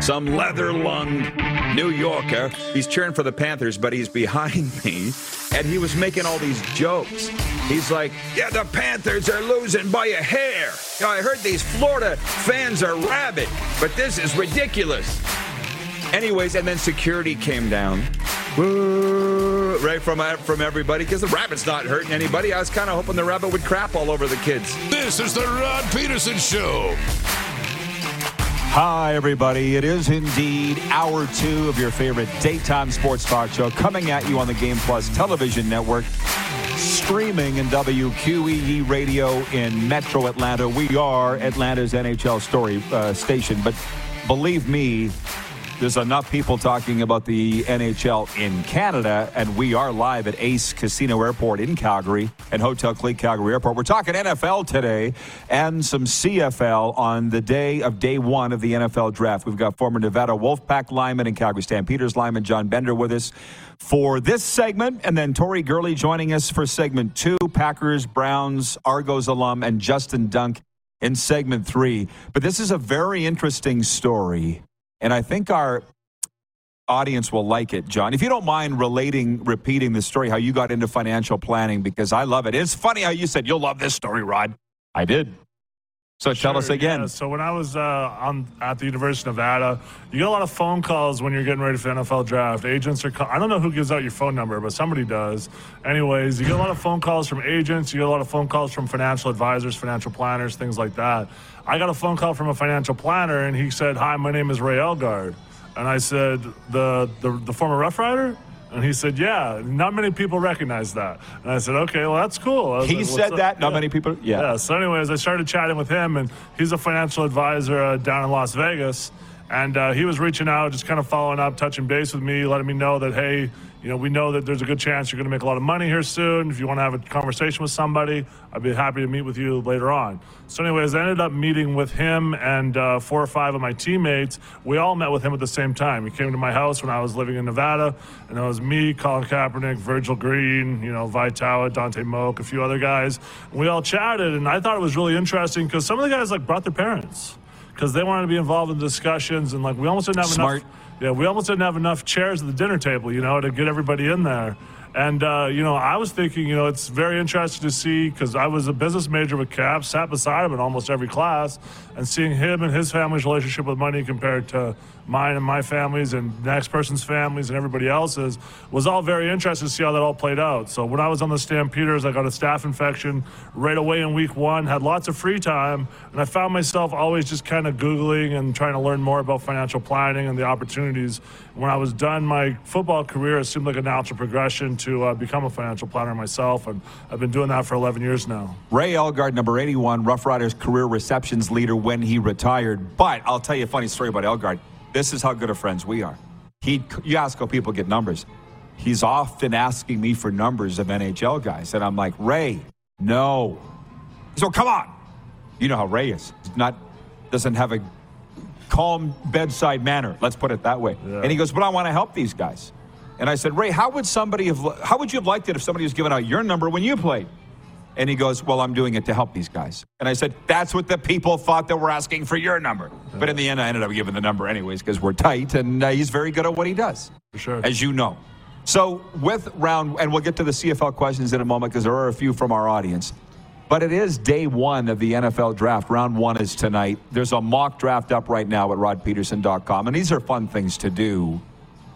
Some leather lunged New Yorker. He's cheering for the Panthers, but he's behind me. And he was making all these jokes. He's like, Yeah, the Panthers are losing by a hair. I heard these Florida fans are rabid, but this is ridiculous. Anyways, and then security came down. Right from uh, from everybody because the rabbit's not hurting anybody. I was kind of hoping the rabbit would crap all over the kids. This is the Rod Pedersen Show. Hi, everybody. It is indeed hour two of your favorite daytime sports talk show coming at you on the Game Plus television network, streaming in WQEE radio in Metro Atlanta. We are Atlanta's NHL story uh, station, but believe me, there's enough people talking about the NHL in Canada, and we are live at Ace Casino Airport in Calgary and Hotel Clique Calgary Airport. We're talking NFL today and some CFL on the day of day one of the NFL draft. We've got former Nevada Wolfpack lineman and Calgary Stampeders lineman John Bender with us for this segment, and then Tori Gurley joining us for segment two. Packers, Browns, Argos alum, and Justin Dunk in segment three. But this is a very interesting story. And I think our audience will like it, John. If you don't mind relating, repeating the story, how you got into financial planning, because I love it. It's funny how you said, You'll love this story, Rod. I did. So tell us again. Yeah, so when I was uh, on at the University of Nevada, you get a lot of phone calls when you're getting ready for the NFL draft. Agents are. Call- I don't know who gives out your phone number, but somebody does. Anyways, you get a lot of phone calls from agents. You get a lot of phone calls from financial advisors, financial planners, things like that. I got a phone call from a financial planner, and he said, "Hi, my name is Ray Elgaard," and I said, "The the, the former Rough Rider." And he said, "Yeah, not many people recognize that." And I said, "Okay, well, that's cool." He like, said up?" that. Not many people. Yeah. Yeah. So, anyways, I started chatting with him, and he's a financial advisor uh, down in Las Vegas. And uh, he was reaching out, just kind of following up, touching base with me, letting me know that, hey, you know, we know that there's a good chance you're going to make a lot of money here soon. If you want to have a conversation with somebody, I'd be happy to meet with you later on. So, anyways, I ended up meeting with him and uh, four or five of my teammates. We all met with him at the same time. He came to my house when I was living in Nevada, and it was me, Colin Kaepernick, Virgil Green, you know, Vitawa, Dontay Moch, a few other guys. We all chatted, and I thought it was really interesting because some of the guys like brought their parents because they wanted to be involved in the discussions, and like we almost didn't have Smart. enough. Yeah, we almost didn't have enough chairs at the dinner table, you know, to get everybody in there. And, uh, you know, I was thinking, you know, it's very interesting to see because I was a business major with Cap, sat beside him in almost every class, and seeing him and his family's relationship with money compared to mine and my family's and next person's families and everybody else's was all very interesting to see how that all played out. So when I was on the Stampeders, I got a staph infection right away in week one, had lots of free time, and I found myself always just kind of Googling and trying to learn more about financial planning and the opportunities. When I was done my football career, it seemed like a natural progression to uh, become a financial planner myself, and I've been doing that for 11 years now. Ray Elgaard, number 81, Rough Riders career receptions leader when he retired. But I'll tell you a funny story about Elgaard. This is how good of friends we are. He, you ask how people get numbers. He's often asking me for numbers of NHL guys, and I'm like, Ray, no. So come on. You know how Ray is. He's not doesn't have a calm bedside manner. Let's put it that way. And he goes, but I want to help these guys. And I said, Ray, how would somebody have? How would you have liked it if somebody was giving out your number when you played? And he goes, Well, I'm doing it to help these guys. And I said, That's what the people thought that were asking for your number. But in the end, I ended up giving the number anyways because we're tight and uh, he's very good at what he does, For sure. as you know. So, with round, and we'll get to the CFL questions in a moment because there are a few from our audience. But it is day one of the NFL draft. Round one is tonight. There's a mock draft up right now at rodpedersen.com, and these are fun things to do.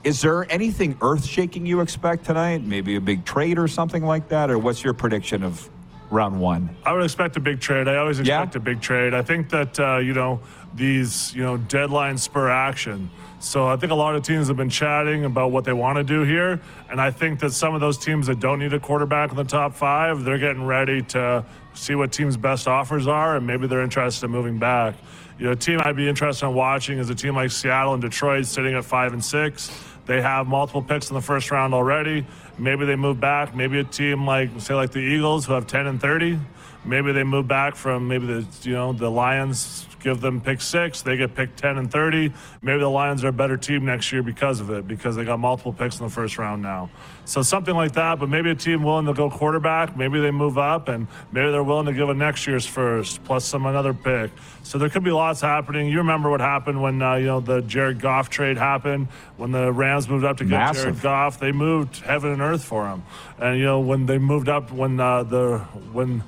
Is there anything earth shaking you expect tonight? Maybe a big trade or something like that? Or what's your prediction of round one? I would expect a big trade. I always Yeah? expect a big trade. I think that uh, you know these you know deadline spur action. So I think a lot of teams have been chatting about what they want to do here, and I think that some of those teams that don't need a quarterback in the top five, they're getting ready to see what teams' best offers are, and maybe they're interested in moving back. You know, a team I'd be interested in watching is a team like Seattle and Detroit, sitting at five and six. They have multiple picks in the first round already. Maybe they move back. Maybe a team like say like the Eagles who have 10 and 30. Maybe they move back from maybe the you know the Lions give them pick six. They get picked 10 and 30. Maybe the Lions are a better team next year because of it because they got multiple picks in the first round now. So something like that. But maybe a team willing to go quarterback. Maybe they move up and maybe they're willing to give a next year's first plus some another pick. So there could be lots happening. You remember what happened when uh, you know the Jared Goff trade happened when the Rams moved up to get Massive. Jared Goff. They moved heaven and earth for him. And you know when they moved up when uh, the when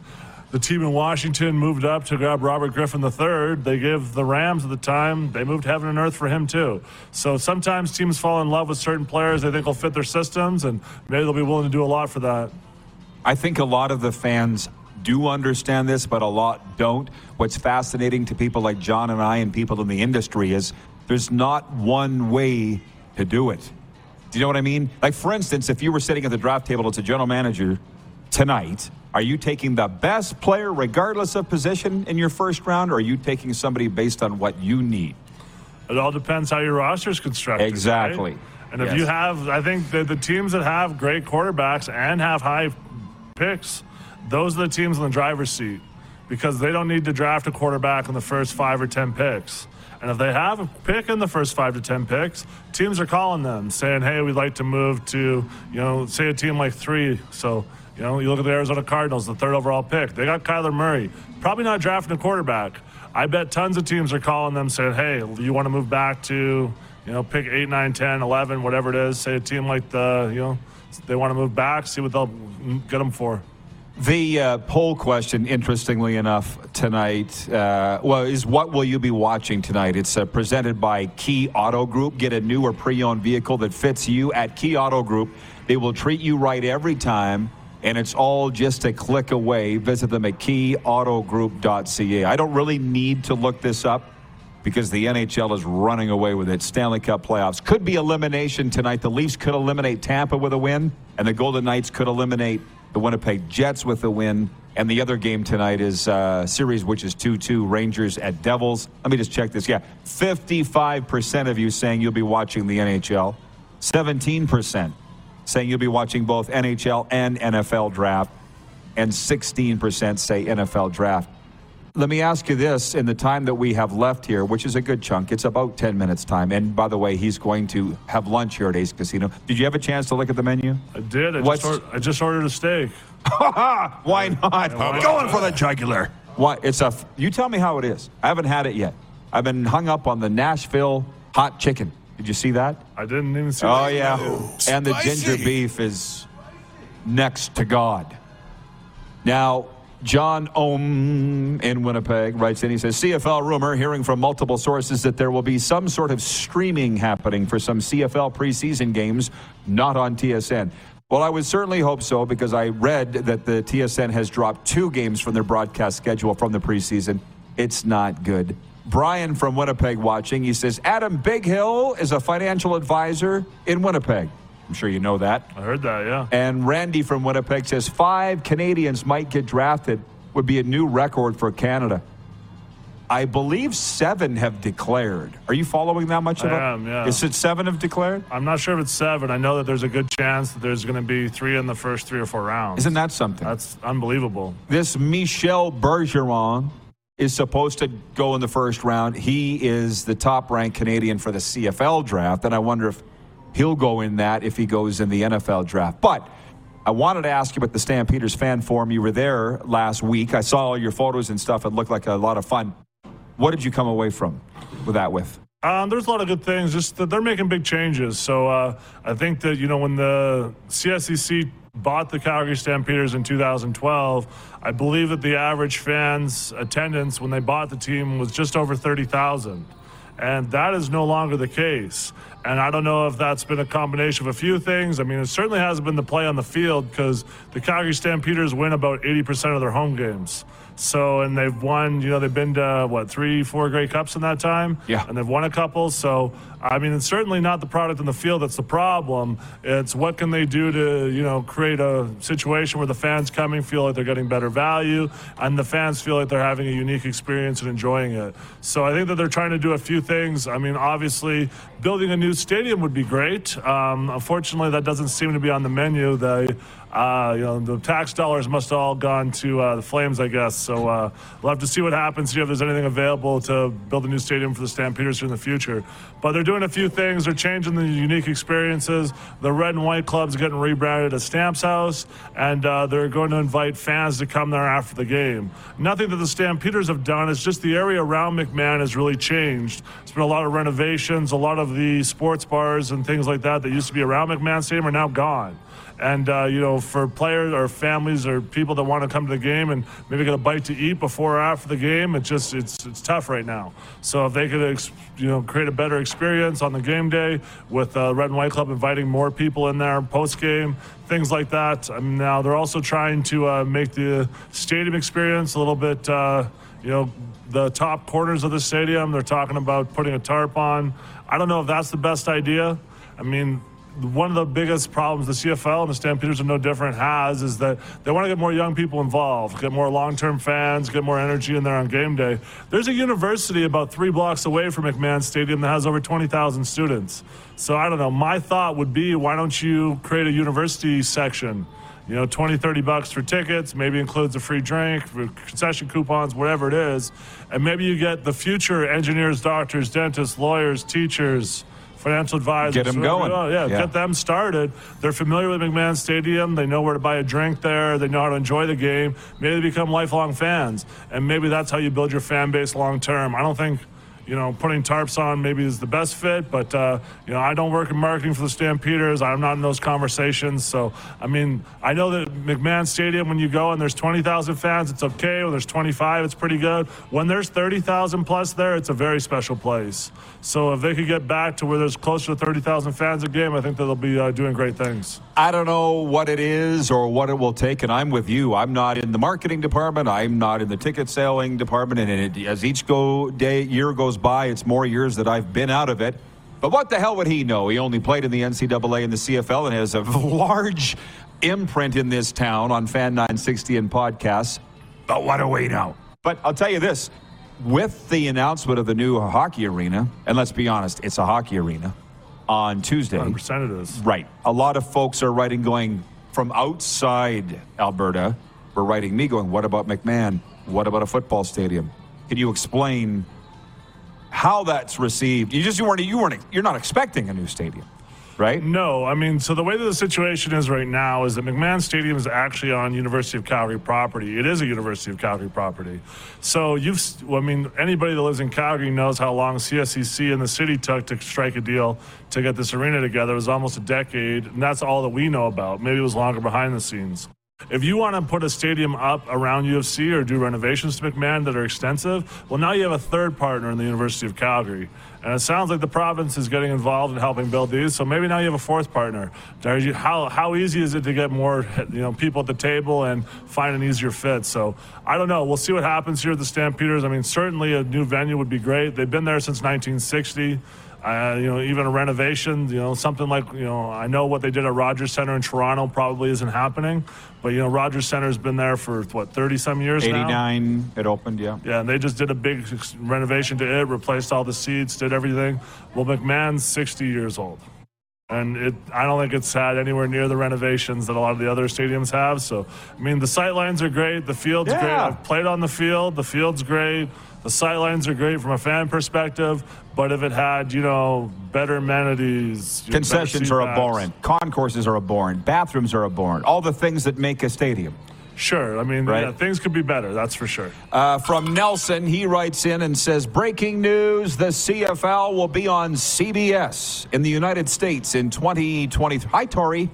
the team in Washington moved up to grab Robert Griffin III. They gave the Rams at the time, they moved heaven and earth for him too. So sometimes teams fall in love with certain players they think will fit their systems, and maybe they'll be willing to do a lot for that. I think a lot of the fans do understand this, but a lot don't. What's fascinating to people like John and I and people in the industry is there's not one way to do it. Do you know what I mean? Like, for instance, if you were sitting at the draft table as a general manager tonight, are you taking the best player regardless of position in your first round, or are you taking somebody based on what you need? It all depends how your roster is constructed. Exactly. right? And if Yes. you have, I think that the teams that have great quarterbacks and have high picks, those are the teams in the driver's seat because they don't need to draft a quarterback in the first five or 10 picks. And if they have a pick in the first five to 10 picks, teams are calling them saying, hey, we'd like to move to, you know, say a team like three. So, you know, you look at the Arizona Cardinals, the third overall pick. They got Kyler Murray. Probably not drafting a quarterback. I bet tons of teams are calling them saying, hey, you want to move back to, you know, pick 8, 9, 10, 11, whatever it is. Say a team like the, you know, they want to move back, see what they'll get them for. The uh, poll question, interestingly enough, tonight, uh, well, is what will you be watching tonight? It's uh, presented by Key Auto Group. Get a new or pre-owned vehicle that fits you at Key Auto Group. They will treat you right every time, and it's all just a click away. Visit them at keyautogroup.ca. I don't really need to look this up because the NHL is running away with it. Stanley Cup playoffs could be elimination tonight. The Leafs could eliminate Tampa with a win, and the Golden Knights could eliminate the Winnipeg Jets with a win. And the other game tonight is uh, series, which is 2 2 Rangers at Devils. Let me just check this. Yeah, 55% of you saying you'll be watching the NHL, 17% saying you'll be watching both NHL and NFL draft, and 16% say NFL draft. Let me ask you this in the time that we have left here, which is a good chunk, it's about 10 minutes time. And by the way, he's going to have lunch here at Ace Casino. Did you have a chance to look at the menu? I did. I, What's- just, or, I just ordered a steak. Why not? Going for the jugular. Why? It's a. You tell me how it is. I haven't had it yet. I've been hung up on the Nashville hot chicken. Did you see that? I didn't even see Oh that. yeah, oh. and the spicy. ginger beef is next to God. Now, John Ohm in Winnipeg writes in. He says, "CFL rumor hearing from multiple sources that there will be some sort of streaming happening for some CFL preseason games, not on TSN." Well, I would certainly hope so because I read that the TSN has dropped two games from their broadcast schedule from the preseason. It's not good. Brian from Winnipeg watching. He says Adam Bighill is a financial advisor in Winnipeg. I'm sure you know that. I heard that. Yeah. And Randy from Winnipeg says five Canadians might get drafted would be a new record for Canada. I believe seven have declared. Are you following that much I of it? am, yeah. Is it seven have declared? I'm not sure if it's seven. I know that there's a good chance that there's going to be three in the first three or four rounds. Isn't that something? That's unbelievable. this Michel Bergeron is supposed to go in the first round. He is the top ranked Canadian for the CFL draft, and I wonder if he'll go in that if he goes in the NFL draft. But I wanted to ask you about the Stampeders fan forum. You were there last week. I saw all your photos and stuff. It looked like a lot of fun. What did you come away from with that with? Um, there's a lot of good things. Just they're making big changes. So uh, I think that you know when the CSEC bought the Calgary Stampeders in 2012, I believe that the average fans' attendance when they bought the team was just over 30,000. And that is no longer the case. And I don't know if that's been a combination of a few things. I mean, it certainly hasn't been the play on the field because the Calgary Stampeders win about 80% of their home games. So, and they've won, you know, they've been to what, three, four Grey Cups in that time? Yeah. And they've won a couple. So, I mean, it's certainly not the product in the field that's the problem. It's what can they do to, you know, create a situation where the fans coming feel like they're getting better value and the fans feel like they're having a unique experience and enjoying it. So I think that they're trying to do a few things. I mean, obviously, building a new stadium would be great. Um, unfortunately, that doesn't seem to be on the menu. They, uh, you know, the tax dollars must all gone to uh, the Flames, I guess. So uh, we'll have to see what happens, see if there's anything available to build a new stadium for the Stampeders in the future. But they're doing a few things. They're changing the unique experiences. The red and white club's getting rebranded as Stamps House, and uh, they're going to invite fans to come there after the game. Nothing that the Stampeders have done. It's just the area around McMahon has really changed. It's been a lot of renovations. A lot of the sports bars and things like that that used to be around McMahon Stadium are now gone. And, uh, you know, for players or families or people that want to come to the game and maybe get a bite to eat before or after the game, it just, it's, it's tough right now. So if they could, you know, create a better experience on the game day with uh, Red and White Club inviting more people in there post game, things like that. I mean, now they're also trying to uh, make the stadium experience a little bit, uh, you know, the top corners of the stadium. They're talking about putting a tarp on. I don't know if that's the best idea. I mean, one of the biggest problems the CFL and the Stampeders are no different has is that they want to get more young people involved, get more long-term fans, get more energy in there on game day. There's a university about three blocks away from McMahon Stadium that has over 20,000 students. So I don't know. My thought would be, why don't you create a university section? You know, 20, 30 bucks for tickets, maybe includes a free drink, concession coupons, whatever it is. And maybe you get the future engineers, doctors, dentists, lawyers, teachers, financial advisors. Get them going. Yeah, Yeah. get them started. They're familiar with McMahon Stadium. They know where to buy a drink there. They know how to enjoy the game. Maybe they become lifelong fans. And maybe that's how you build your fan base long term. I don't think. You know, putting tarps on maybe is the best fit, but uh, you know, I don't work in marketing for the Stampeders. I'm not in those conversations. So, I mean, I know that McMahon Stadium, when you go and there's 20,000 fans, it's okay. When there's 25, it's pretty good. When there's 30,000 plus there, it's a very special place. So, if they could get back to where there's closer to 30,000 fans a game, I think that they'll be uh, doing great things. I don't know what it is or what it will take, and I'm with you. I'm not in the marketing department. I'm not in the ticket selling department, and it, as each go day year goes by, it's more years that I've been out of it. But what the hell would he know? He only played in the NCAA and the CFL, and has a large imprint in this town on Fan 960 and podcasts. But what do we know? But I'll tell you this: with the announcement of the new hockey arena, and let's be honest, it's a hockey arena on Tuesday. 100% it is. Right. A lot of folks are writing going from outside Alberta. We're writing me going, what about McMahon? What about a football stadium? Can you explain how that's received? You just you weren't you weren't you're not expecting a new stadium, right? No, I mean, so the way that the situation is right now is that McMahon Stadium is actually on University of Calgary property. It is a University of Calgary property. So you've, well, I mean, anybody that lives in Calgary knows how long CSEC and the city took to strike a deal to get this arena together. It was almost a decade, and that's all that we know about. Maybe it was longer behind the scenes. If you want to put a stadium up around U of C or do renovations to McMahon that are extensive, well, now you have a third partner in the University of Calgary. And it sounds like the province is getting involved in helping build these. So maybe now you have a fourth partner. How, how easy is it to get more you know, people at the table and find an easier fit? So I don't know. We'll see what happens here at the Stampeders. I mean, certainly a new venue would be great. They've been there since 1960. Uh, you know, even a renovation, you know, something like, you know, I know what they did at Rogers Center in Toronto probably isn't happening, but, you know, Rogers Center's been there for, what, 30 some years now? 89 it opened, yeah. Yeah, and they just did a big renovation to it, replaced all the seats, did everything. Well, McMahon's 60 years old. And it, I don't think it's had anywhere near the renovations that a lot of the other stadiums have. So, I mean, the sight lines are great. The field's great. I've played on the field. The field's great. The sight lines are great from a fan perspective. But if it had, you know, better amenities, know, better Concessions are backs- abhorrent. Concourses are abhorrent. Bathrooms are abhorrent. All the things that make a stadium. Sure. I mean, Right. yeah, things could be better. That's for sure. Uh, from Nelson, he writes in and says, Breaking news the CFL will be on CBS in the United States in 2020. Hi, Tori.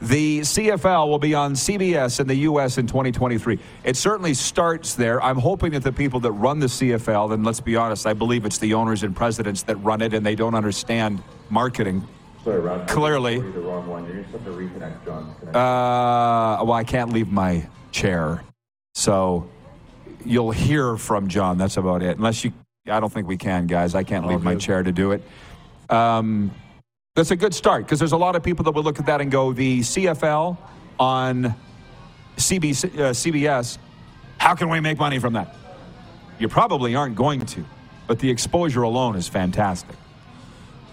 The CFL will be on CBS in the U.S. in 2023. It certainly starts there. I'm hoping that the people that run the CFL, and let's be honest, I believe it's the owners and presidents that run it, and they don't understand marketing. Sorry, Ron. Clearly. The wrong one. You're supposed to reconnect, John. Uh, well, I can't leave my chair, so you'll hear from John. That's about it. Unless you, I don't think we can, guys. I can't leave my chair to do it. Um, that's a good start because there's a lot of people that will look at that and go, the CFL on CBC, uh, CBS. How can we make money from that? You probably aren't going to, but the exposure alone is fantastic.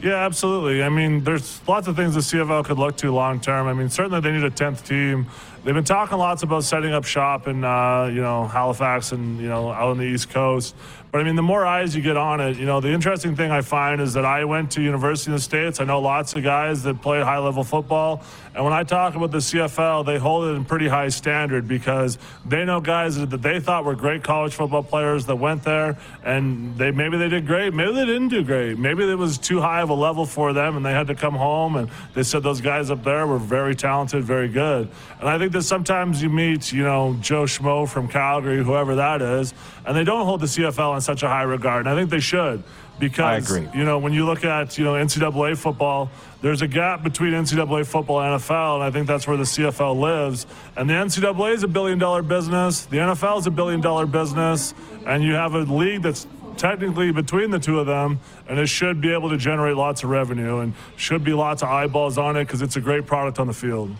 Yeah, absolutely. I mean, there's lots of things the CFL could look to long term. I mean, certainly they need a tenth team. They've been talking lots about setting up shop in uh, you know Halifax and you know out on the East Coast. But I mean, the more eyes you get on it, you know, the interesting thing I find is that I went to university in the states. I know lots of guys that play high level football, and when I talk about the CFL, they hold it in pretty high standard because they know guys that they thought were great college football players that went there, and they maybe they did great, maybe they didn't do great, maybe it was too high of a level for them, and they had to come home. And they said those guys up there were very talented, very good. And I think that sometimes you meet, you know, Joe Schmo from Calgary, whoever that is, and they don't hold the CFL in such a high regard. And I think they should because agree. you know when you look at you know NCAA football, there's a gap between NCAA football and NFL, and I think that's where the CFL lives. And the NCAA is a billion dollar business, the NFL is a billion dollar business, and you have a league that's technically between the two of them, and it should be able to generate lots of revenue and should be lots of eyeballs on it because it's a great product on the field.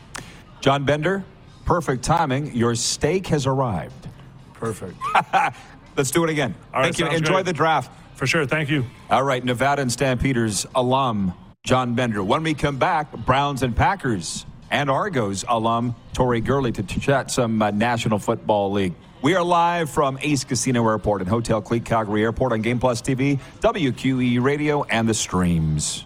John Bender, perfect timing. Your steak has arrived. Perfect. Let's do it again. All right, Thank you. Enjoy great. the draft. For sure. Thank you. All right, Nevada and Stampeders alum John Bender. When we come back, Browns and Packers and Argos alum Tori Gurley to chat some uh, National Football League. We are live from Ace Casino Airport and Hotel Clique Calgary Airport on Game Plus TV, WQE Radio, and the streams.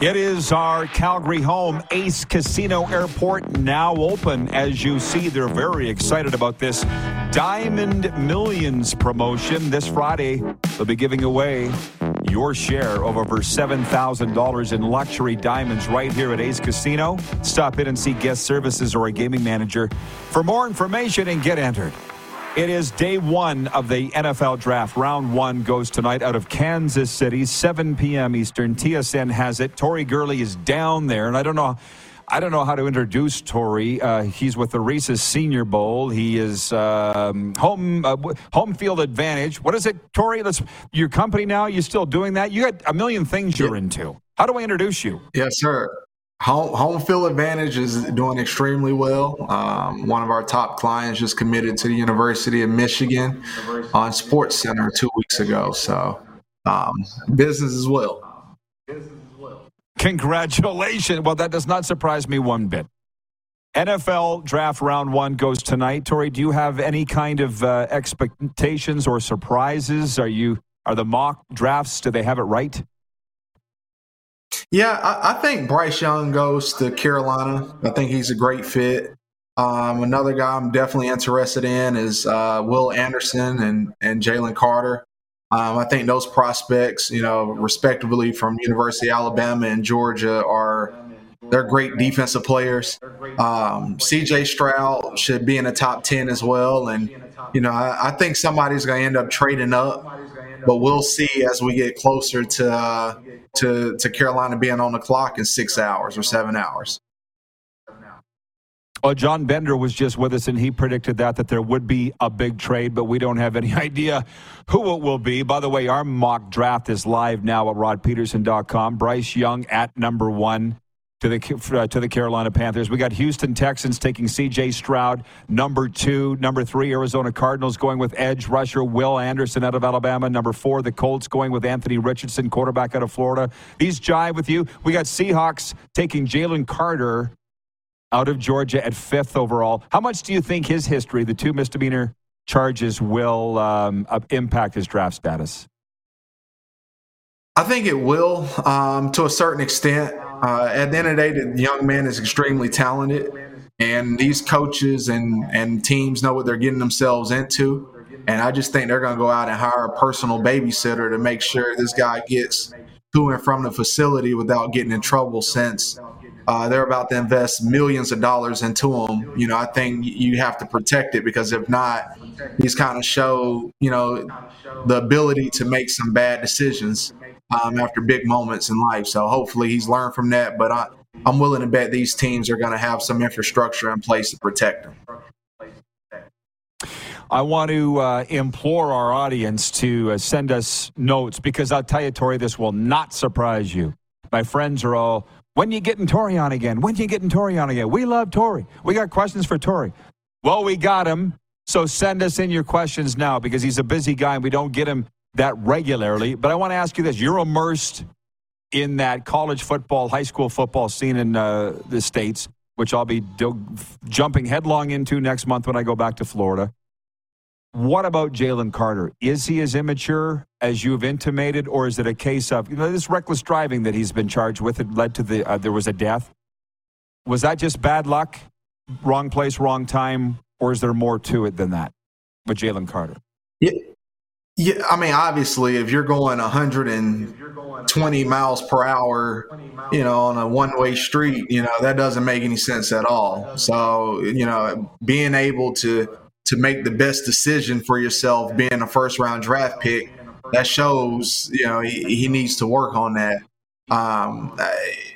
It is our Calgary home. Ace Casino Airport now open. As you see, they're very excited about this Diamond Millions promotion. This Friday, they'll be giving away your share of over $7,000 in luxury diamonds right here at Ace Casino. Stop in and see guest services or a gaming manager for more information and get entered. It is day one of the NFL draft. Round one goes tonight out of Kansas City, 7 p.m. Eastern. TSN has it. Tori Gurley is down there, and I don't know. I don't know how to introduce Tori. Uh, he's with the Reese's Senior Bowl. He is um, home uh, home field advantage. What is it, Tori? Let's your company now. You still doing that? You got a million things you're into. How do I introduce you? Yes, sir. Home, home field advantage is doing extremely well. Um, one of our top clients just committed to the University of Michigan on Sports Center two weeks ago. So, um, business as well. Congratulations. Well, that does not surprise me one bit. NFL draft round one goes tonight. Tori, do you have any kind of uh, expectations or surprises? Are you Are the mock drafts, do they have it right? Yeah, I, I think Bryce Young goes to Carolina. I think he's a great fit. Um, another guy I'm definitely interested in is uh, Will Anderson and, and Jalen Carter. Um, I think those prospects, you know, respectively from University of Alabama and Georgia, are they're great defensive players. Um, C.J. Stroud should be in the top ten as well, and you know, I, I think somebody's going to end up trading up, but we'll see as we get closer to uh, to to Carolina being on the clock in six hours or seven hours. Well, John Bender was just with us, and he predicted that that there would be a big trade, but we don't have any idea who it will be. By the way, our mock draft is live now at rodpedersen.com. Bryce Young at number one to the uh, to the Carolina Panthers. We got Houston Texans taking C.J. Stroud, number two, number three Arizona Cardinals going with edge rusher Will Anderson out of Alabama. Number four, the Colts going with Anthony Richardson, quarterback out of Florida. These jive with you. We got Seahawks taking Jalen Carter out of Georgia at fifth overall. How much do you think his history, the two misdemeanor charges, will um, impact his draft status? I think it will um, to a certain extent. Uh, at the end of the day, the young man is extremely talented, and these coaches and, and teams know what they're getting themselves into. And I just think they're going to go out and hire a personal babysitter to make sure this guy gets to and from the facility without getting in trouble since uh, they're about to invest millions of dollars into him. You know, I think you have to protect it because if not, he's kind of show you know the ability to make some bad decisions after big moments in life. So hopefully he's learned from that. But I, I'm willing to bet these teams are going to have some infrastructure in place to protect them. I want to uh, implore our audience to uh, send us notes because I'll tell you, Tori, this will not surprise you. My friends are all when you getting Tori on again? When you getting Tori on again? We love Tori. We got questions for Tori. Well, we got him. So send us in your questions now because he's a busy guy and we don't get him that regularly. But I want to ask you this: You're immersed in that college football, high school football scene in uh, the states, which I'll be do- jumping headlong into next month when I go back to Florida. What about Jalen Carter? Is he as immature as you've intimated, or is it a case of you know this reckless driving that he's been charged with? It led to the uh, there was a death. Was that just bad luck, wrong place, wrong time, or is there more to it than that with Jalen Carter? Yeah, yeah. I mean, obviously, if you're going 120 miles per hour, you know, on a one-way street, you know that doesn't make any sense at all. So, you know, being able to to make the best decision for yourself being a first round draft pick that shows you know he, he needs to work on that um,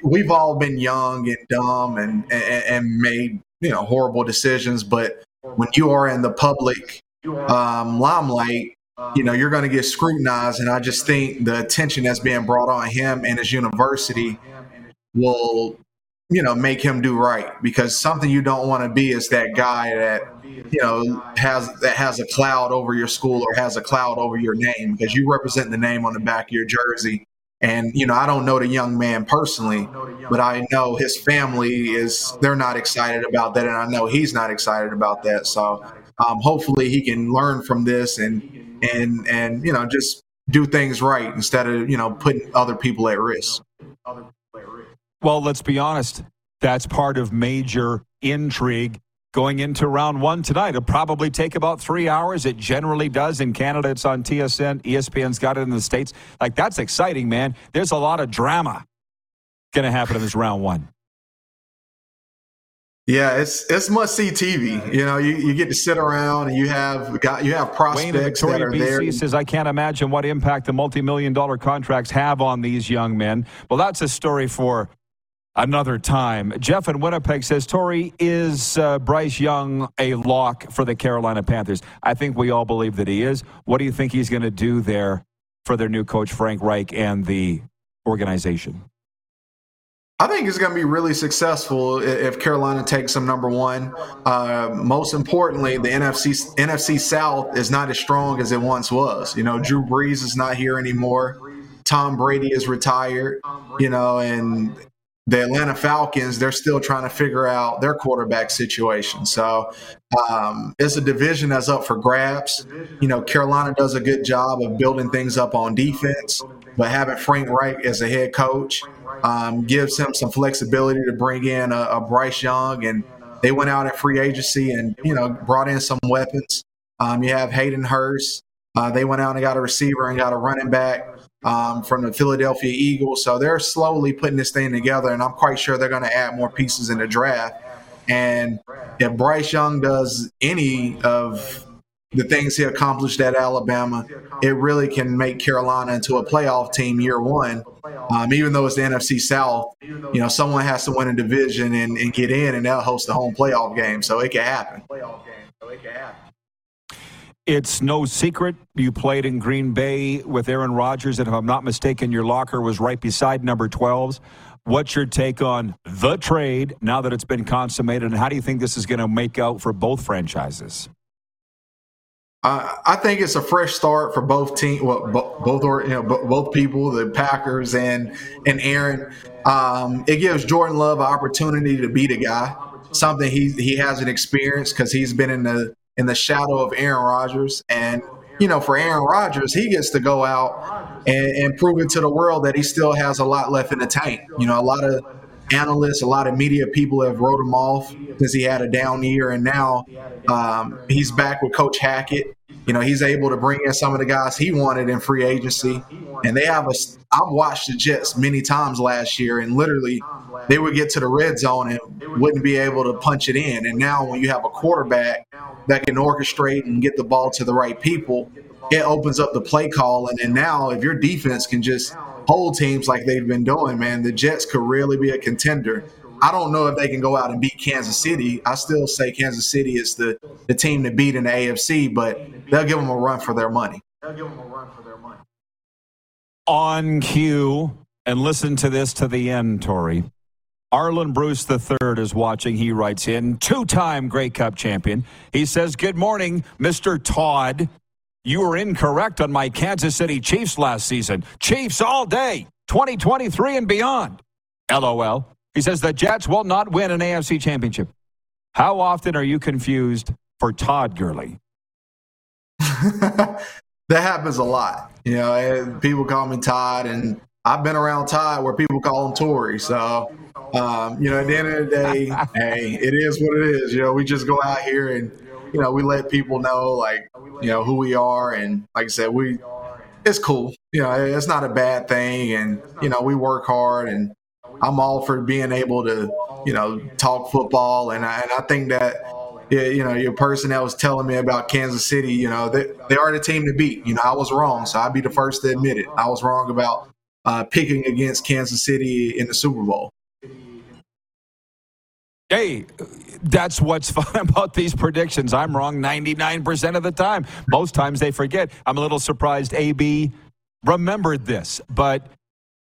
we've all been young and dumb and, and, and made you know horrible decisions but when you are in the public um, limelight you know you're going to get scrutinized and i just think the attention that's being brought on him and his university will you know make him do right because something you don't want to be is that guy that you know has that has a cloud over your school or has a cloud over your name because you represent the name on the back of your jersey. And you know i don't know the young man personally but i know his family is they're not excited about that and i know he's not excited about that. So um, hopefully he can learn from this and and and you know just do things right instead of you know putting other people at risk well, let's be honest. That's part of major intrigue going into round one tonight. It'll probably take about three hours. It generally does. In Canada, it's on TSN. ESPN's got it in the States. Like, that's exciting, man. There's a lot of drama going to happen in this round one. Yeah, it's it's must see TV. You know, you, you get to sit around and you have got you have prospects Wayne that are BC there. says, "I can't imagine what impact the multi-million dollar contracts have on these young men." Well, that's a story for another time. Jeff in Winnipeg says, Tori, is uh, Bryce Young a lock for the Carolina Panthers? I think we all believe that he is. What do you think he's going to do there for their new coach, Frank Reich, and the organization? I think it's going to be really successful if Carolina takes them number one. Uh, most importantly, the NFC NFC South is not as strong as it once was. You know, Drew Brees is not here anymore. Tom Brady is retired. You know, and the Atlanta Falcons, they're still trying to figure out their quarterback situation. So um, it's a division that's up for grabs. You know, Carolina does a good job of building things up on defense, but having Frank Reich as a head coach um, gives him some flexibility to bring in a, a, Bryce Young. And they went out at free agency and, you know, brought in some weapons. Um, you have Hayden Hurst. Uh, they went out and got a receiver and got a running back um, from the Philadelphia Eagles. So they're slowly putting this thing together, and I'm quite sure they're going to add more pieces in the draft. And if Bryce Young does any of the things he accomplished at Alabama, it really can make Carolina into a playoff team year one. Um, even though it's the NFC South, you know, someone has to win a division and, and get in, and they'll host the home playoff game. So it can happen. It's no secret you played in Green Bay with Aaron Rodgers, and if I'm not mistaken, your locker was right beside number 12's. What's your take on the trade now that it's been consummated, and how do you think this is going to make out for both franchises? Uh, I think it's a fresh start for both team, well, both or you know both people, the Packers and and Aaron. Um, it gives Jordan Love an opportunity to beat a guy, something he he hasn't experienced because he's been in the in the shadow of Aaron Rodgers. And, you know, for Aaron Rodgers, he gets to go out and, and prove it to the world that he still has a lot left in the tank. You know, a lot of analysts, a lot of media people have wrote him off because he had a down year, and now um, he's back with Coach Hackett. You know, he's able to bring in some of the guys he wanted in free agency, and they have a. I've watched the Jets many times last year, and literally, they would get to the red zone and wouldn't be able to punch it in. And now, when you have a quarterback that can orchestrate and get the ball to the right people, it opens up the play call. And then now, if your defense can just hold teams like they've been doing, man, the Jets could really be a contender. I don't know if they can go out and beat Kansas City. I still say Kansas City is the, the team to beat in the AFC, but they'll give them a run for their money. They'll give them a run for their money. On cue, and listen to this to the end, Tori. Arland Bruce III is watching. He writes in, two time Grey Cup champion. He says, Good morning, Mr. Todd. You were incorrect on my Kansas City Chiefs last season. Chiefs all day, 2023 and beyond. LOL. He says the Jets will not win an AFC championship. How often are you confused for Todd Gurley? that happens a lot. You know, eh, people call me Todd, and I've been around Todd where people call him Tory. So um, you know, at the end of the day, hey, it is what it is. You know, we just go out here and, you know, we let people know, like, you know, who we are. And like I said, we, it's cool. You know, it's not a bad thing. And, you know, we work hard and I'm all for being able to, you know, talk football. And I, and I think that, yeah, you know, your person that was telling me about Kansas City, you know, they, they are the team to beat. You know, I was wrong. So I'd be the first to admit it. I was wrong about uh, picking against Kansas City in the Super Bowl. Hey, that's what's fun about these predictions. I'm wrong 99% of the time. Most times they forget. I'm a little surprised AB remembered this, but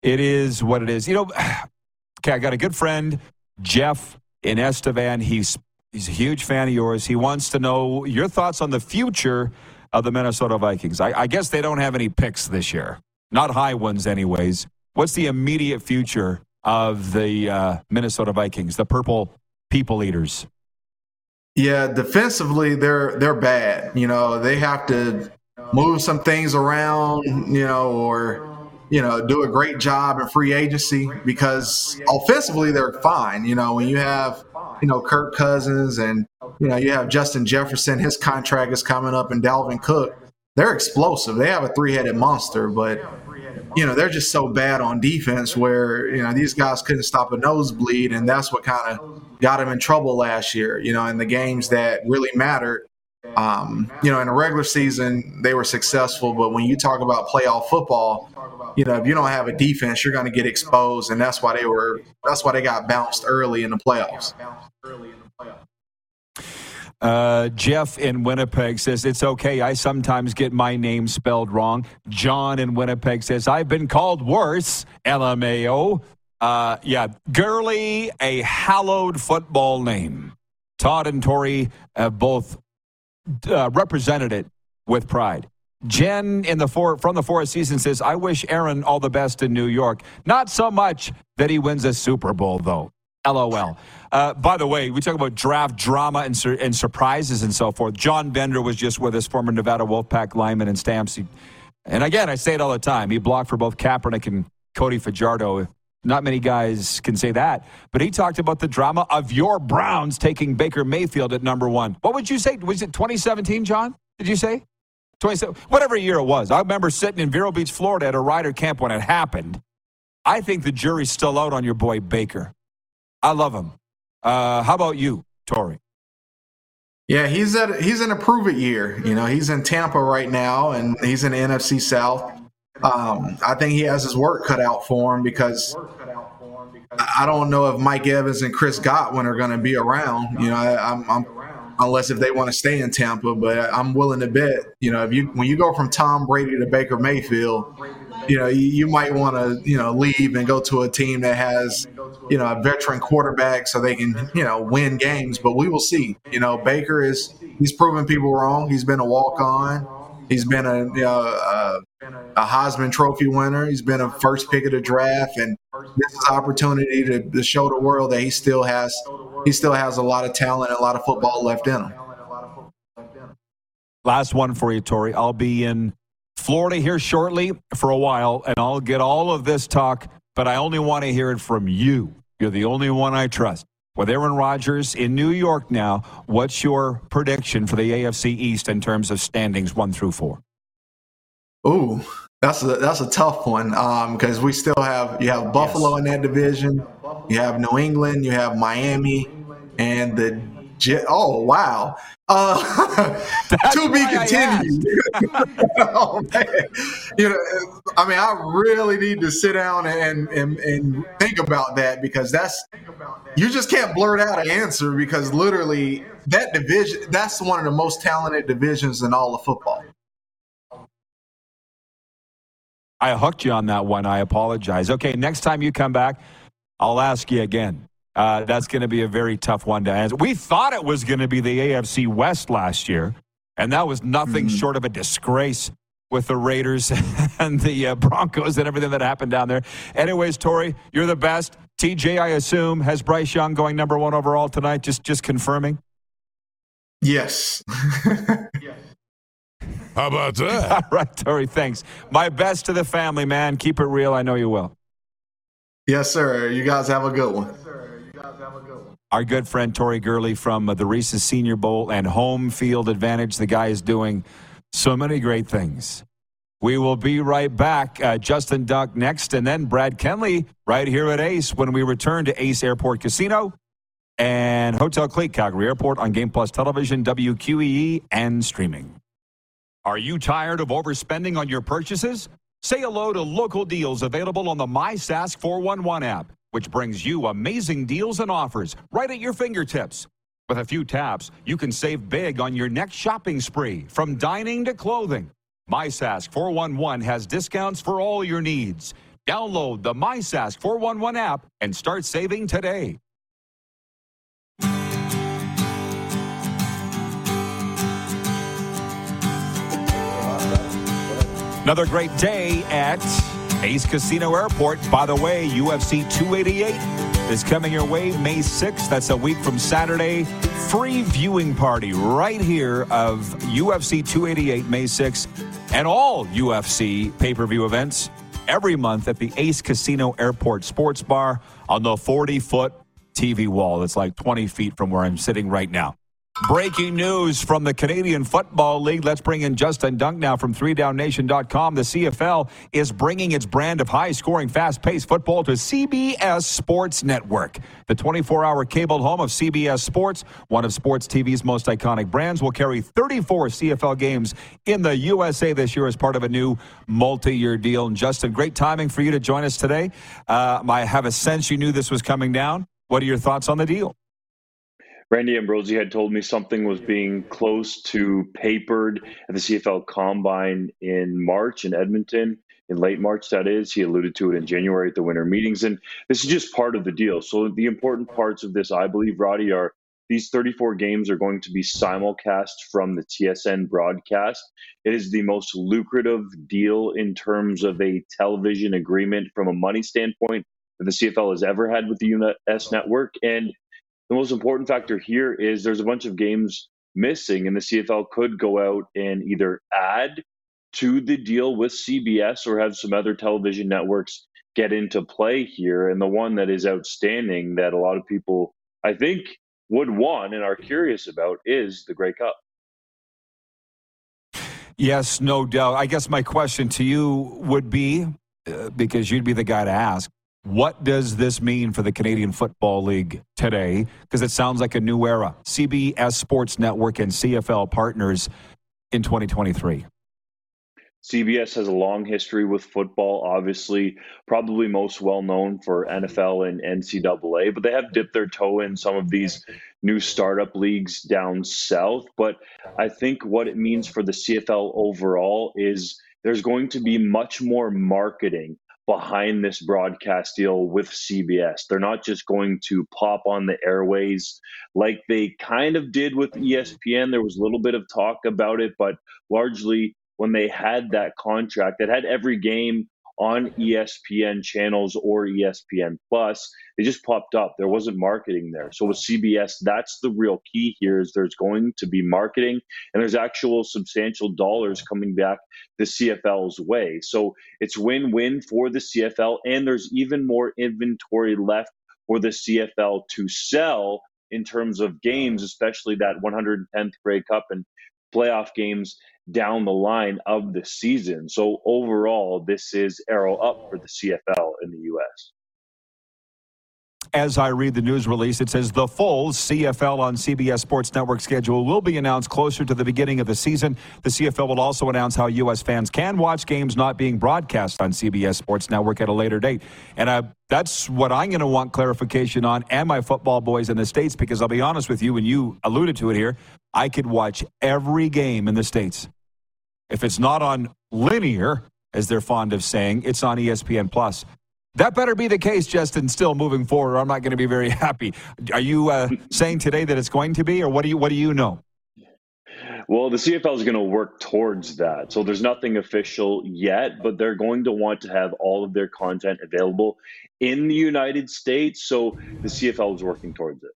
it is what it is. You know, okay, I got a good friend, Jeff in Estevan. He's he's a huge fan of yours. He wants to know your thoughts on the future of the Minnesota Vikings. I, I guess they don't have any picks this year, not high ones, anyways. What's the immediate future of the uh, Minnesota Vikings, the purple people eaters? Yeah, defensively they're they're bad. You know, they have to move some things around, you know, or you know, do a great job in free agency because offensively they're fine. You know, when you have, you know, Kirk Cousins and, you know, you have Justin Jefferson, his contract is coming up, and Dalvin Cook, they're explosive. They have a three headed monster, but you know, they're just so bad on defense where, you know, these guys couldn't stop a nosebleed. And that's what kind of got them in trouble last year, you know, in the games that really mattered. Um, you know, in the regular season, they were successful. But when you talk about playoff football, you know, if you don't have a defense, you're going to get exposed. And that's why they were, that's why they got bounced early in the playoffs. Uh, Jeff in Winnipeg says, It's okay. I sometimes get my name spelled wrong. John in Winnipeg says, I've been called worse. LMAO. Uh, yeah, Gurley, a hallowed football name. Todd and Tori have both uh, represented it with pride. Jen in the four from the Four Seasons says, "I wish Aaron all the best in New York. Not so much that he wins a Super Bowl, though." LOL. Uh, by the way, we talk about draft drama and, sur- and surprises and so forth. John Bender was just with us, former Nevada Wolfpack lineman and Stamps. He, and again, I say it all the time. He blocked for both Kaepernick and Cody Fajardo. Not many guys can say that. But he talked about the drama of your Browns taking Baker Mayfield at number one. What would you say? Was it 2017, John? Did you say? 27, whatever year it was. I remember sitting in Vero Beach, Florida at a Ryder camp when it happened. I think the jury's still out on your boy Baker. I love him. Uh, how about you, Tori? Yeah, he's at he's in a prove it year. You know, he's in Tampa right now, and he's in the NFC South. Um, I think he has his work cut out for him because I don't know if Mike Evans and Chris Godwin are going to be around. You know, I, I'm, I'm unless if they want to stay in Tampa. But I'm willing to bet, you know, if you when you go from Tom Brady to Baker Mayfield, you know, you, you might want to, you know, leave and go to a team that has, you know, a veteran quarterback so they can, you know, win games. But we will see. You know, Baker is he's proven people wrong. He's been a walk on. He's been a, you know, a, a Heisman Trophy winner. He's been a first pick of the draft, and this is opportunity to, to show the world that he still has he still has a lot of talent and a lot of football left in him. Last one for you, Tori. I'll be in Florida here shortly for a while, and I'll get all of this talk, but I only want to hear it from you. You're the only one I trust. With Aaron Rodgers in New York now, what's your prediction for the AFC East in terms of standings one through four? Ooh, that's a that's a tough one because um, we still have you have Buffalo yes. in that division, you have New England, you have Miami, and the Oh wow, uh, to be continued. oh man, you know, I mean, I really need to sit down and, and and think about that because that's you just can't blurt out an answer because literally that division that's one of the most talented divisions in all of football. I hooked you on that one. I apologize. Okay, next time you come back, I'll ask you again. Uh, that's going to be a very tough one to answer. We thought it was going to be the AFC West last year, and that was nothing mm-hmm. short of a disgrace with the Raiders and the uh, Broncos and everything that happened down there. Anyways, Tori, you're the best. TJ, I assume, has Bryce Young going number one overall tonight. Just, just confirming. Yes. yes. How about that? All right, Tori, thanks. My best to the family, man. Keep it real. I know you will. Yes, sir. You guys have a good one. Our good friend Tori Gurley from uh, the Reese's Senior Bowl and Home Field Advantage. The guy is doing so many great things. We will be right back. Uh, Justin Dunk next, and then Brad Kenley right here at Ace when we return to Ace Airport Casino and Hotel Clique, Calgary Airport on Game Plus Television, WQEE, and streaming. Are you tired of overspending on your purchases? Say hello to local deals available on the MySask 411 app, which brings you amazing deals and offers right at your fingertips. With a few taps, you can save big on your next shopping spree, from dining to clothing. MySask 411 has discounts for all your needs. Download the MySask 411 app and start saving today. Another great day at Ace Casino Airport. By the way, UFC 288 is coming your way May 6th. That's a week from Saturday. Free viewing party right here of UFC 288 May 6th and all UFC pay per view events every month at the Ace Casino Airport Sports Bar on the 40 foot TV wall. It's like 20 feet from where I'm sitting right now. Breaking news from the Canadian Football League. Let's bring in Justin Dunk now from 3downnation.com. The CFL is bringing its brand of high scoring, fast paced football to CBS Sports Network. The 24 hour cable home of CBS Sports, one of sports TV's most iconic brands, will carry 34 CFL games in the USA this year as part of a new multi year deal. And Justin, great timing for you to join us today. Uh, I have a sense you knew this was coming down. What are your thoughts on the deal? Randy Ambrosie had told me something was being close to papered at the CFL Combine in March in Edmonton, in late March, that is. He alluded to it in January at the winter meetings. And this is just part of the deal. So the important parts of this, I believe, Roddy, are these 34 games are going to be simulcast from the TSN broadcast. It is the most lucrative deal in terms of a television agreement from a money standpoint that the CFL has ever had with the US network. And the most important factor here is there's a bunch of games missing, and the CFL could go out and either add to the deal with CBS or have some other television networks get into play here. And the one that is outstanding that a lot of people, I think, would want and are curious about is the Grey Cup. Yes, no doubt. I guess my question to you would be uh, because you'd be the guy to ask what does this mean for the Canadian Football League today? Because it sounds like a new era. CBS Sports Network and CFL partners in 2023. CBS has a long history with football, obviously, probably most well known for NFL and NCAA, but they have dipped their toe in some of these new startup leagues down south. But I think what it means for the CFL overall is there's going to be much more marketing behind this broadcast deal with CBS. They're not just going to pop on the airways like they kind of did with ESPN. There was a little bit of talk about it, but largely when they had that contract that had every game on ESPN channels or ESPN Plus. They just popped up. There wasn't marketing there. So with CBS, that's the real key here is there's going to be marketing and there's actual substantial dollars coming back the CFL's way. So it's win-win for the CFL and there's even more inventory left for the CFL to sell in terms of games, especially that 110th Grey Cup and playoff games down the line of the season. So overall, this is arrow up for the CFL in the U.S. As I read the news release, it says the full CFL on CBS Sports Network schedule will be announced closer to the beginning of the season. The CFL will also announce how U.S. fans can watch games not being broadcast on CBS Sports Network at a later date. And uh, that's what I'm going to want clarification on, and my football boys in the States, because I'll be honest with you, and you alluded to it here, I could watch every game in the States. If it's not on linear, as they're fond of saying, it's on ESPN Plus. That better be the case, Justin. Still moving forward, I'm not going to be very happy. Are you uh, saying today that it's going to be, or what do you what do you know? Well, the CFL is going to work towards that. So there's nothing official yet, but they're going to want to have all of their content available in the United States. So the CFL is working towards it.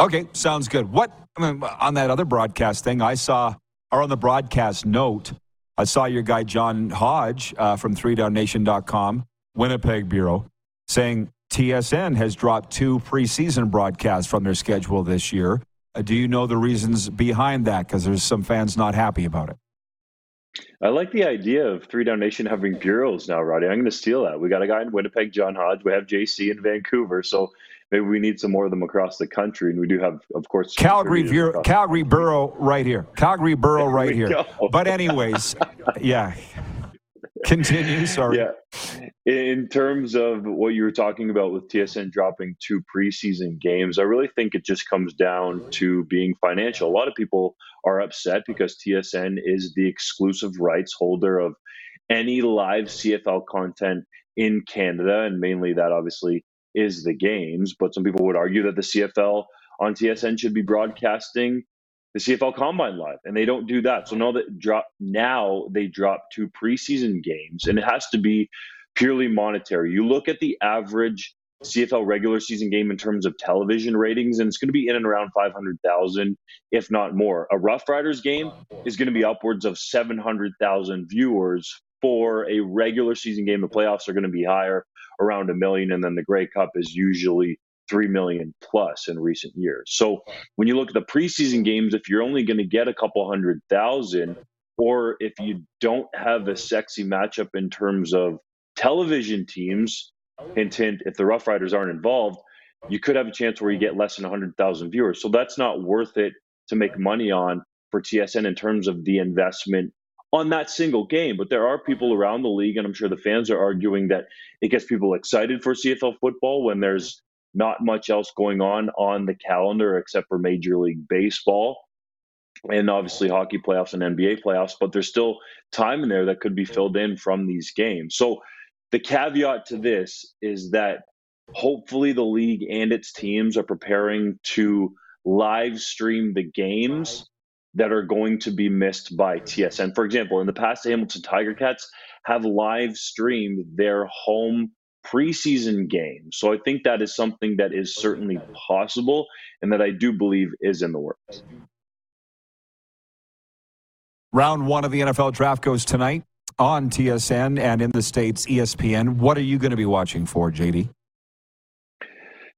Okay, sounds good. What I mean, on that other broadcast thing? I saw or on the broadcast note, I saw your guy John Hodge uh, from 3downnation.com, Winnipeg Bureau, saying TSN has dropped two preseason broadcasts from their schedule this year. Uh, do you know the reasons behind that? Because there's some fans not happy about it. I like the idea of Three Down Nation having bureaus now, Roddy. I'm going to steal that. We got a guy in Winnipeg, John Hodge. We have JC in Vancouver. So maybe we need some more of them across the country. And we do have, of course, Calgary, Bureau, Calgary Borough right here. Calgary Borough right here. Go. But anyways, yeah. Continue. Sorry. Yeah. In terms of what you were talking about with TSN dropping two preseason games, I really think it just comes down to being financial. A lot of people are upset because TSN is the exclusive rights holder of any live CFL content in Canada, and mainly that obviously is the games. But some people would argue that the CFL on TSN should be broadcasting the CFL Combine live, and they don't do that. So now that drop now they drop two preseason games, and it has to be purely monetary. You look at the average CFL regular season game in terms of television ratings, and it's going to be in and around 500,000, if not more. A Rough Riders game is going to be upwards of 700,000 viewers for a regular season game. The playoffs are going to be higher around a million, and then the Grey Cup is usually three million plus in recent years. So when you look at the preseason games, if you're only going to get a couple hundred thousand, or if you don't have a sexy matchup in terms of television teams, hint hint, if the Rough Riders aren't involved, you could have a chance where you get less than 100,000 viewers. So that's not worth it to make money on for TSN in terms of the investment on that single game. But there are people mm-hmm. around the league, and I'm sure the fans are arguing that it gets people excited for CFL football when there's not much else going on on the calendar except for Major League Baseball and obviously hockey playoffs and NBA playoffs. But there's still time in there that could be mm-hmm. filled in from these games. So the caveat to this is that hopefully the league and its teams are preparing to live stream the games that are going to be missed by TSN. For example, in the past, the Hamilton Tiger Cats have live streamed their home preseason game. So I think that is something that is certainly possible and that I do believe is in the works. Round one of the NFL draft goes tonight on TSN and in the States, ESPN. What are you going to be watching for, JD?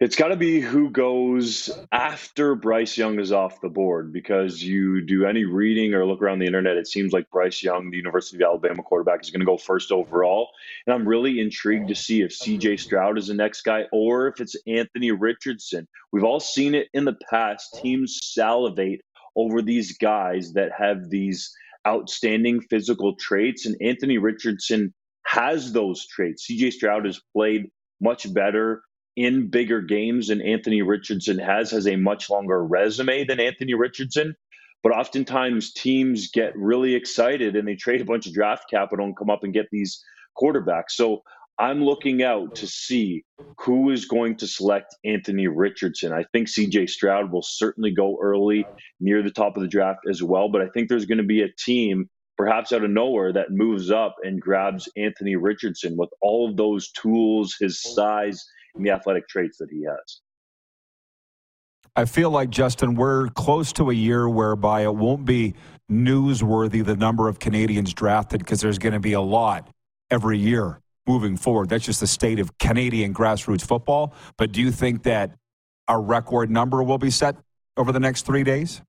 It's got to be who goes after Bryce Young is off the board because you do any reading or look around the internet, it seems like Bryce Young, the University of Alabama quarterback, is going to go first overall. And I'm really intrigued to see if CJ Stroud is the next guy or if it's Anthony Richardson. We've all seen it in the past. Teams salivate over these guys that have these outstanding physical traits, and Anthony Richardson has those traits. CJ Stroud has played much better in bigger games than Anthony Richardson has, has a much longer resume than Anthony Richardson. But oftentimes teams get really excited and they trade a bunch of draft capital and come up and get these quarterbacks. So I'm looking out to see who is going to select Anthony Richardson. I think CJ Stroud will certainly go early near the top of the draft as well. But I think there's going to be a team, perhaps out of nowhere, that moves up and grabs Anthony Richardson with all of those tools, his size, and the athletic traits that he has. I feel like, Justin, we're close to a year whereby it won't be newsworthy the number of Canadians drafted because there's going to be a lot every year moving forward. That's just the state of Canadian grassroots football. But do you think that a record number will be set over the next three days?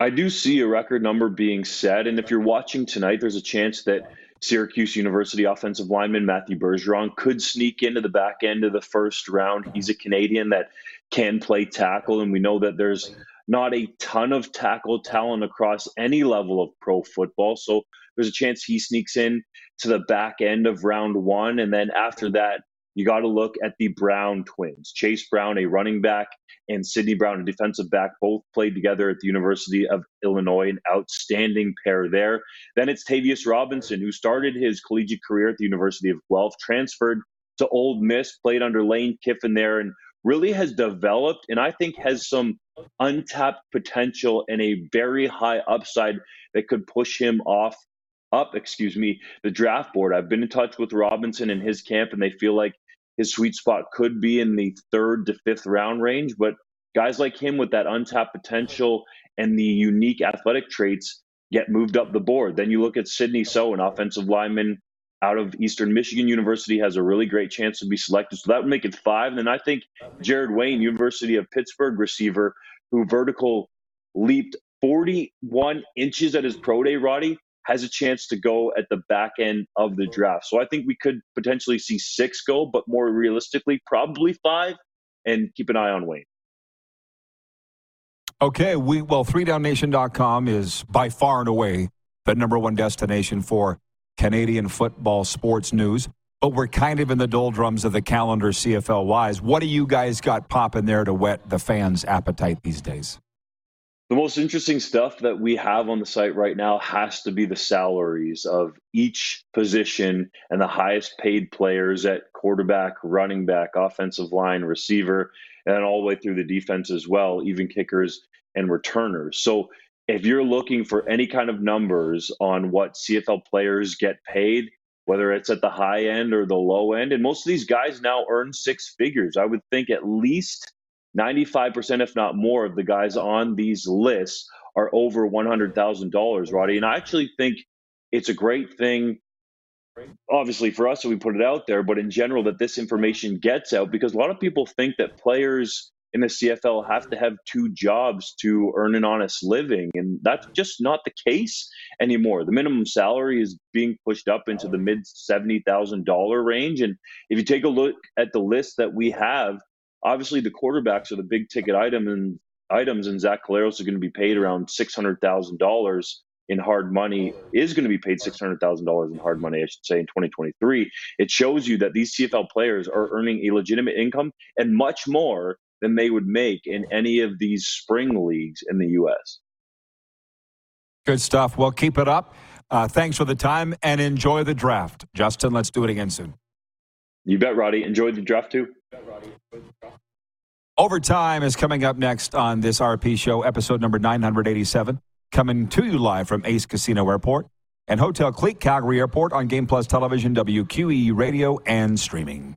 I do see a record number being set. And if you're watching tonight, there's a chance that Syracuse University offensive lineman Matthew Bergeron could sneak into the back end of the first round. He's a Canadian that can play tackle, and we know that there's not a ton of tackle talent across any level of pro football. So there's a chance he sneaks in to the back end of round one. And then after that, you got to look at the Brown twins. Chase Brown, a running back, and Sydney Brown, a defensive back, both played together at the University of Illinois, an outstanding pair there. Then it's Tavius Robinson, who started his collegiate career at the University of Guelph, transferred to Ole Miss, played under Lane Kiffin there, and really has developed and I think has some untapped potential and a very high upside that could push him off up, excuse me, the draft board. I've been in touch with Robinson and his camp, and they feel like his sweet spot could be in the third to fifth round range. But guys like him with that untapped potential and the unique athletic traits get moved up the board. Then you look at Sidy Sow, an offensive lineman out of Eastern Michigan University, has a really great chance to be selected. So that would make it five. And then I think Jared Wayne, University of Pittsburgh receiver, who vertical leaped 41 inches at his pro day, Roddy, has a chance to go at the back end of the mm-hmm. draft. So I think we could potentially see six go, but more realistically, probably five. And keep an eye on Wayne. Okay, we well, 3downnation.com is by far and away the number one destination for Canadian football sports news. But we're kind of in the doldrums of the calendar CFL wise. What do you guys got popping there to whet the fans' appetite these days? The most interesting stuff that we have on the site right now has to be the salaries of each position and the highest paid players at quarterback, running back, offensive line, receiver, and all the way through the defense as well, even kickers and returners. So if you're looking for any kind of numbers on what CFL players get paid, whether it's at the high end or the low end, and most of these guys now earn six figures, I would think at least 95%, if not more, of the guys on these lists are over $100,000, Roddy. And I actually think it's a great thing, obviously, for us that we put it out there, but in general, that this information gets out because a lot of people think that players in the CFL have to have two jobs to earn an honest living. And that's just not the case anymore. The minimum salary is being pushed up into the mid $70,000 range. And if you take a look at the list that we have, obviously the quarterbacks are the big ticket item and items, and Zach Collaros is going to be paid around six hundred thousand dollars in hard money. Is going to be paid six hundred thousand dollars in hard money, I should say, in twenty twenty three. It shows you that these CFL players are earning a legitimate income and much more than they would make in any of these spring leagues in the U.S. Good stuff. Well, keep it up. Uh, thanks for the time and enjoy the draft. Justin, let's do it again soon. You bet, Roddy. Enjoy the draft too. Overtime is coming up next on this RP show, episode number 987, coming to you live from Ace Casino Airport and Hotel Clique Calgary Airport on Game Plus Television, WQE Radio, and streaming.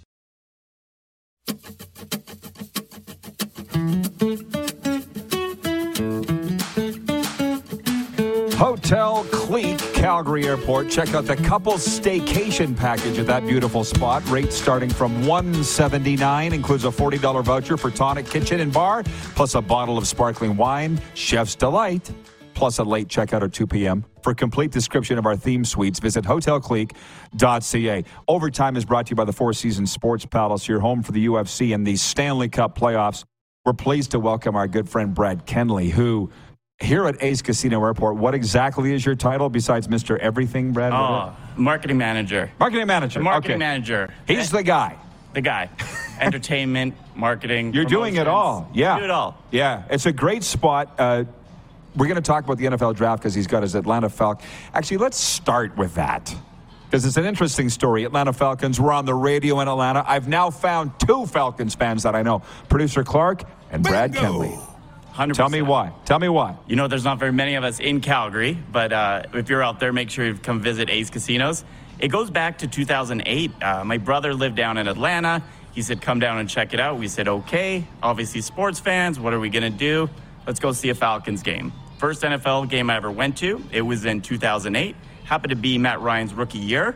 Hotel Clique, Calgary Airport. Check out the couple's staycation package at that beautiful spot. Rates starting from 179 includes a $40 voucher for tonic kitchen and bar, plus a bottle of sparkling wine, chef's delight, plus a late checkout at 2 p.m. For a complete description of our theme suites, visit hotelclique.ca. Overtime is brought to you by the Four Seasons Sports Palace, your home for the UFC and the Stanley Cup playoffs. We're pleased to welcome our good friend Brad Kenley, who here at Ace Casino Airport, what exactly is your title besides Mr. Everything, Brad? Oh, marketing manager. Marketing manager. The marketing okay. manager. He's the guy. The guy. Entertainment, marketing. You're doing it all. Yeah. Do it all. Yeah. It's a great spot. Uh, we're going to talk about the NFL draft because he's got his Atlanta Falcons. Actually, let's start with that because it's an interesting story. Atlanta Falcons were on the radio in Atlanta. I've now found two Falcons fans that I know producer Clark and Brad Kenley. 100%. Tell me why. Tell me why. You know, there's not very many of us in Calgary, but uh, if you're out there, make sure you come visit Ace Casinos. It goes back to 2008. Uh, my brother lived down in Atlanta. He said, come down and check it out. We said, okay. Obviously, sports fans, what are we going to do? Let's go see a Falcons game. First NFL game I ever went to, it was in 2008. Happened to be Matt Ryan's rookie year.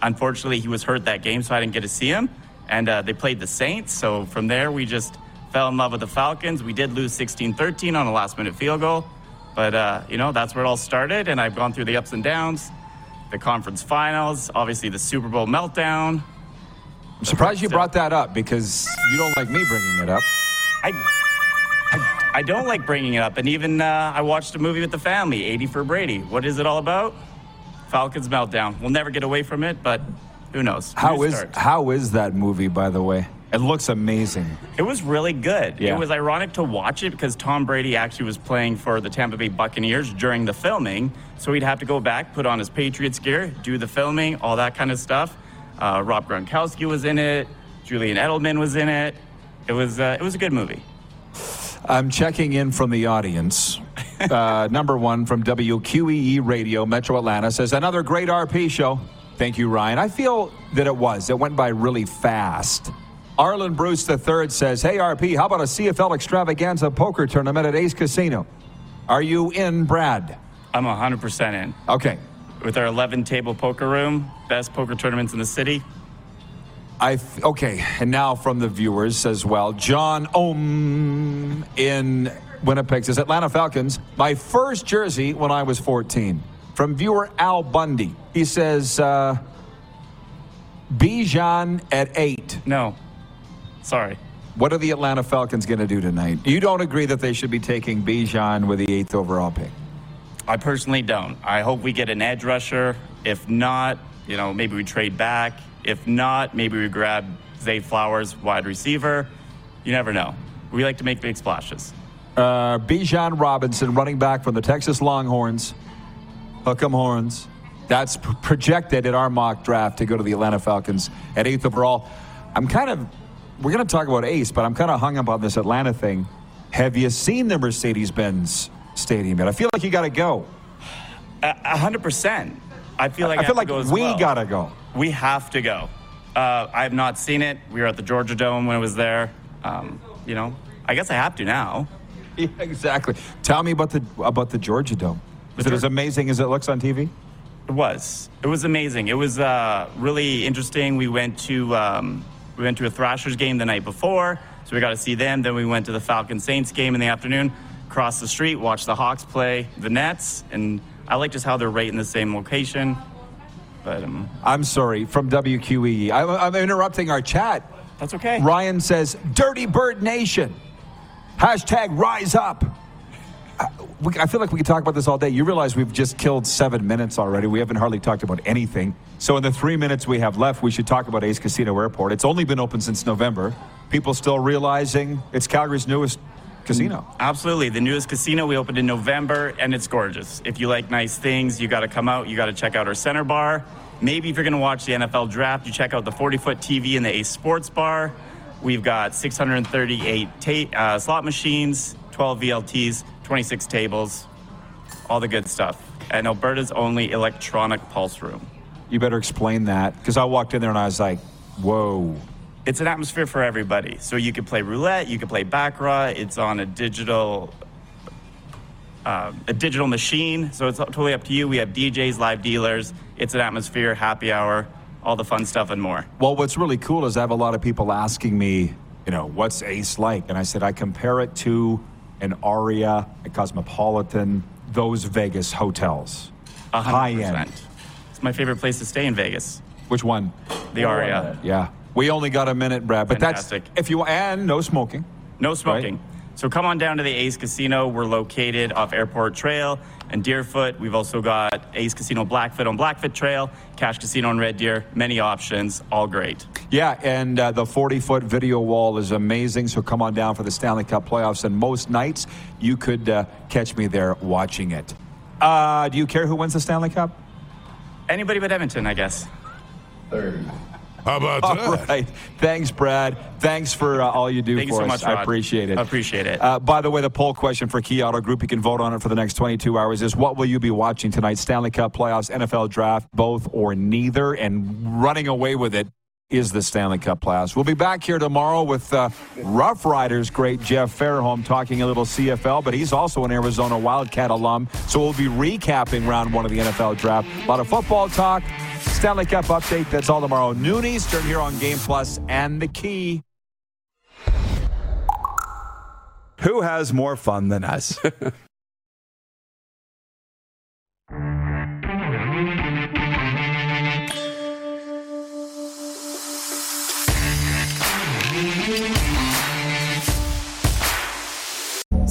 Unfortunately, he was hurt that game, so I didn't get to see him. And uh, they played the Saints. So from there, we just fell in love with the Falcons. We did lose 16 13 on a last minute field goal. But, uh, you know, that's where it all started. And I've gone through the ups and downs, the conference finals, obviously the Super Bowl meltdown. I'm surprised you brought that up because you don't like me bringing it up. I, I, don't like bringing it up. And even uh, I watched a movie with the family, 80 for Brady. What is it all about? Falcons meltdown. We'll never get away from it, but who knows? How New is start. how is that movie, by the way? It looks amazing. It was really good. Yeah. It was ironic to watch it because Tom Brady actually was playing for the Tampa Bay Buccaneers during the filming. So he'd have to go back, put on his Patriots gear, do the filming, all that kind of stuff. Uh, Rob Gronkowski was in it. Julian Edelman was in it. It was uh, it was a good movie. I'm checking in from the audience. Uh, number one from WQEE Radio, Metro Atlanta, says another great RP show. Thank you, Ryan. I feel that it was. It went by really fast. Arlen Bruce III says, Hey, RP, how about a CFL extravaganza poker tournament at Ace Casino? Are you in, Brad? I'm 100% in. Okay. With our 11 table poker room, best poker tournaments in the city. I th- okay, and now from the viewers as well. John Ohm in Winnipeg says Atlanta Falcons. My first jersey when I was 14. From viewer Al Bundy, he says uh, Bijan at eight. No, sorry. What are the Atlanta Falcons going to do tonight? You don't agree that they should be taking Bijan with the eighth overall pick? I personally don't. I hope we get an edge rusher. If not, you know, maybe we trade back. If not, maybe we grab Zay Flowers, wide receiver. You never know. We like to make big splashes. Uh, Bijan Robinson, running back from the Texas Longhorns, Hook'em Horns. That's projected in our mock draft to go to the Atlanta Falcons at eighth overall. I'm kind of, we're going to talk about Ace, but I'm kind of hung up on this Atlanta thing. Have you seen the Mercedes Benz Stadium yet? I feel like you got to go. A hundred percent. I feel like I I feel like go we well. gotta go. We have to go. Uh, I have not seen it. We were at the Georgia Dome when it was there. Um, you know, I guess I have to now. Yeah, exactly. Tell me about the about the Georgia Dome. Is it as amazing as it looks on TV? It was. It was amazing. It was uh, really interesting. We went to um, we went to a Thrashers game the night before, so we got to see them. Then we went to the Falcon Saints game in the afternoon. Crossed the street, watched the Hawks play the Nets, and I like just how they're right in the same location. But um, I'm sorry, from WQEE. I'm, I'm interrupting our chat. That's okay. Ryan says, Dirty Bird Nation. Hashtag rise up. Uh, we, I feel like we could talk about this all day. You realize we've just killed seven minutes already. We haven't hardly talked about anything. So, in the three minutes we have left, we should talk about Ace Casino Airport. It's only been open since November. People still realizing it's Calgary's newest casino. Absolutely. The newest casino we opened in November, and it's gorgeous. If you like nice things, you got to come out. You got to check out our center bar. Maybe if you're going to watch the NFL draft, you check out the 40 foot TV in the Ace Sports Bar. We've got 638 ta- uh, slot machines, 12 VLTs, 26 tables, all the good stuff. And Alberta's only electronic pulse room. You better explain that because I walked in there and I was like, whoa. It's an atmosphere for everybody. So you can play roulette, you can play baccarat. It's on a digital, uh, a digital machine. So it's totally up to you. We have DJs, live dealers. It's an atmosphere, happy hour, all the fun stuff and more. Well, what's really cool is I have a lot of people asking me, you know, what's Ace like? And I said, I compare it to an Aria, a Cosmopolitan, those Vegas hotels. A High end. It's my favorite place to stay in Vegas. Which one? The Aria. Yeah. We only got a minute, Brad. But Fantastic. that's if you and no smoking. No smoking. So come on down to the Ace Casino. We're located off Airport Trail and Deerfoot. We've also got Ace Casino Blackfoot on Blackfoot Trail, Cash Casino on Red Deer. Many options, all great. Yeah, and uh, the 40 foot video wall is amazing. So come on down for the Stanley Cup playoffs. And most nights, you could uh, catch me there watching it. Uh, do you care who wins the Stanley Cup? Anybody but Edmonton, I guess. 30. How about All that? right. Thanks, Brad. Thanks for uh, all you do Thank you for so us. much, I appreciate it. I Appreciate it. Uh, by the way, the poll question for Key Auto Group, you can vote on it for the next 22 hours, is what will you be watching tonight? Stanley Cup playoffs, NFL draft, both or neither? And running away with it is the Stanley Cup playoffs. We'll be back here tomorrow with uh, Rough Riders great Jeff Fairholm talking a little CFL, but he's also an Arizona Wildcat alum. So we'll be recapping round one of the NFL draft. A lot of football talk. Stanley Cup update. That's all tomorrow. Noon Eastern here on Game Plus and the Key. Who has more fun than us?